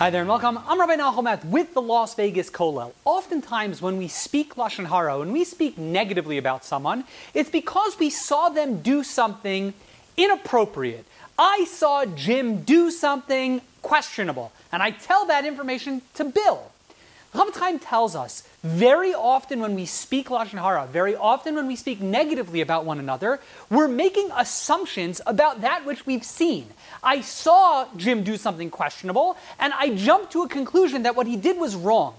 Hi there and welcome. I'm Rabbi Nachomat with the Las Vegas Kollel. Oftentimes, when we speak lashon hara, when we speak negatively about someone, it's because we saw them do something inappropriate. I saw Jim do something questionable, and I tell that information to Bill. Chofetz Chaim tells us very often when we speak lashon hara, very often when we speak negatively about one another, we're making assumptions about that which we've seen. I saw Jim do something questionable, and I jumped to a conclusion that what he did was wrong.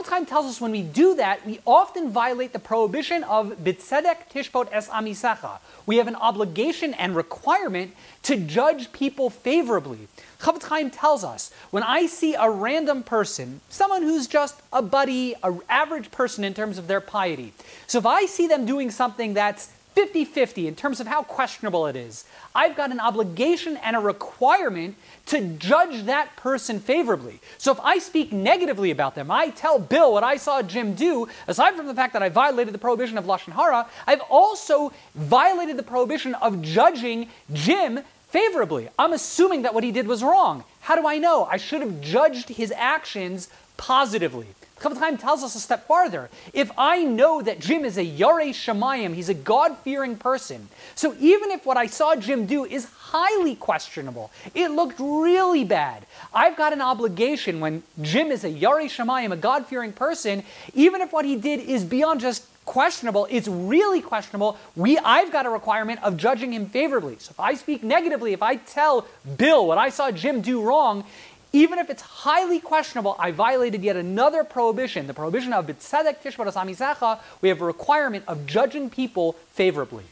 Chaim tells us when we do that, we often violate the prohibition of bitzedek tishpot es amisecha. We have an obligation and requirement to judge people favorably. Chaim tells us when I see a random person, someone who's just a buddy, an average person in terms of their piety, so if I see them doing something that's 50 50 in terms of how questionable it is. I've got an obligation and a requirement to judge that person favorably. So if I speak negatively about them, I tell Bill what I saw Jim do, aside from the fact that I violated the prohibition of Lashon Hara, I've also violated the prohibition of judging Jim favorably. I'm assuming that what he did was wrong. How do I know? I should have judged his actions positively. Chofetz Chaim tells us a step farther. If I know that Jim is a Yarei Shemayim, he's a God fearing person. So even if what I saw Jim do is highly questionable, it looked really bad, I've got an obligation when Jim is a Yarei Shemayim, a God fearing person, even if what he did is beyond just questionable, it's really questionable, we, I've got a requirement of judging him favorably. So if I speak negatively, if I tell Bill what I saw Jim do wrong, even if it's highly questionable, I violated yet another prohibition, the prohibition of bitzedek tishpot we have a requirement of judging people favorably.